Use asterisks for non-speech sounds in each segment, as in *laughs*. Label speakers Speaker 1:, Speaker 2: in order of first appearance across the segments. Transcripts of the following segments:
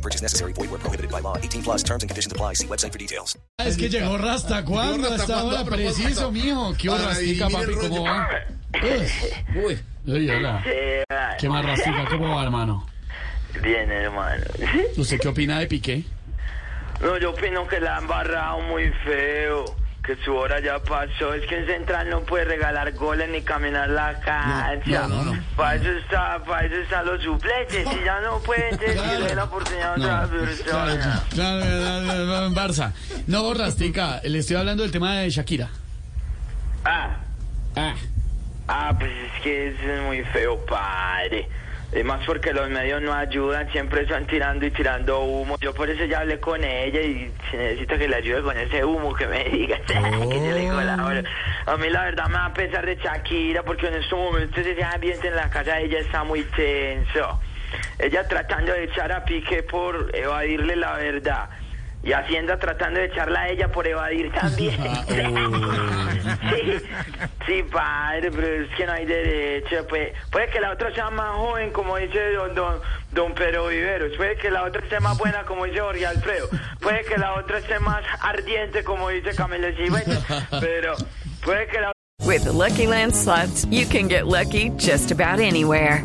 Speaker 1: No purchase necessary. Void where prohibited by law. 18 plus terms and conditions apply. See website for details.
Speaker 2: Es que llegó Rasta cuando
Speaker 3: a propósito.
Speaker 2: preciso, mijo. ¿Qué hora, Rastica, papi? ¿Cómo va? Uy, uy. Uy, hola. ¿Qué más, Rastica? ¿Cómo va, hermano?
Speaker 4: Bien, hermano.
Speaker 2: ¿Usted qué opina de Piqué?
Speaker 4: No, yo opino que la han barrado muy feo. Que su hora ya pasó. Es que en Central no puede regalar goles ni caminar la cancha.
Speaker 3: no, no, no.
Speaker 4: Para eso está, para eso están los suplentes. Si ya no pueden decirle la oportunidad a otra persona.
Speaker 2: Claro, claro, claro, Barça. No, Rastica, le estoy hablando del tema de Shakira.
Speaker 4: Ah,
Speaker 2: Ah,
Speaker 4: ah, pues es que es muy feo, padre. Y más porque los medios no ayudan, siempre están tirando y tirando humo. Yo por eso ya hablé con ella y si necesito que le ayude con ese humo, que me *laughs* diga *laughs* que le. A mí la verdad me da pesar de Shakira porque en estos momentos ese ambiente en la casa de ella está muy tenso. Ella tratando de echar a Piqué por evadirle la verdad. Y Hacienda tratando de echarla a ella por evadir también. *laughs* *laughs* sí, sí, padre, pero es que no hay derecho. Pues, puede que la otra sea más joven, como dice don, don, don Pedro Viveros. Puede que la otra esté más buena, como dice Jorge Alfredo. Puede que la otra esté más ardiente, como dice Camilo Cifuentes. Pero puede que la
Speaker 5: With the Lucky Land slots, you can get lucky just about anywhere.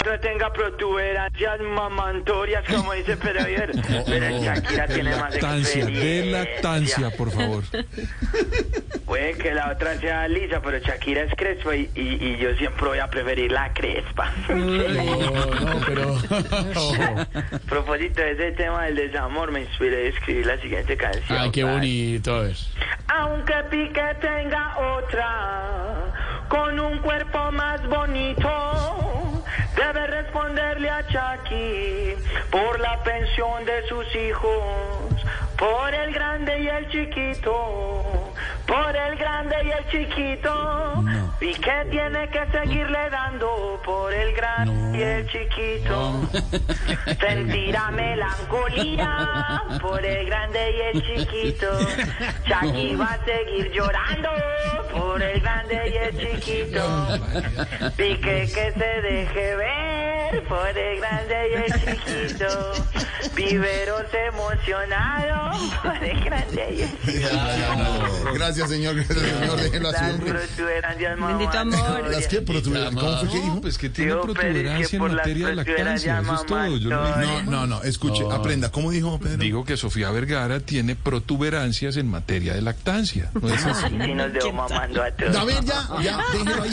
Speaker 4: Otra tenga protuberancias mamantorias, como dice Pedro Viveros. *laughs* Pero Shakira tiene más
Speaker 3: Lactancia, de lactancia, por favor. *laughs*
Speaker 4: Puede que la otra sea lisa, pero Shakira es crespa y, y, y yo siempre voy a preferir la crespa. *laughs*
Speaker 2: no, no, pero...
Speaker 4: A propósito de ese tema del desamor, me inspiré a escribir la siguiente canción.
Speaker 2: Ay, qué bonito, ver.
Speaker 4: Aunque Piqué tenga otra, con un cuerpo más bonito, a Chucky por la pensión de sus hijos, por el grande y el chiquito, por el grande y el chiquito. Piqué tiene que seguirle dando por el grande y el chiquito. *laughs* Sentirá melancolía por el grande y el chiquito. Chucky va a seguir llorando por el grande y el chiquito. Pique que se deje ver por el grande y el chiquito. Viveros emocionado por el grande y el chiquito.
Speaker 3: Gracias, señor. Gracias, señor. Déjelo así,
Speaker 4: Las
Speaker 3: hombre.
Speaker 4: protuberancias
Speaker 6: Bendito amor.
Speaker 3: ¿Las qué? Protuberancias. ¿Cómo fue que dijo?
Speaker 7: Pues que tiene
Speaker 4: Yo, que
Speaker 7: protuberancia en
Speaker 4: por las
Speaker 7: materia de lactancia, eso es todo. Yo no dije-
Speaker 3: No, no, no. Escuche, aprenda. ¿Cómo dijo Pedro?
Speaker 7: digo que Sofía Vergara tiene protuberancias en materia de lactancia. ¿No es así?
Speaker 4: Si nos debo mamando a todos.
Speaker 3: A ver, ya, ya, déjelo ahí.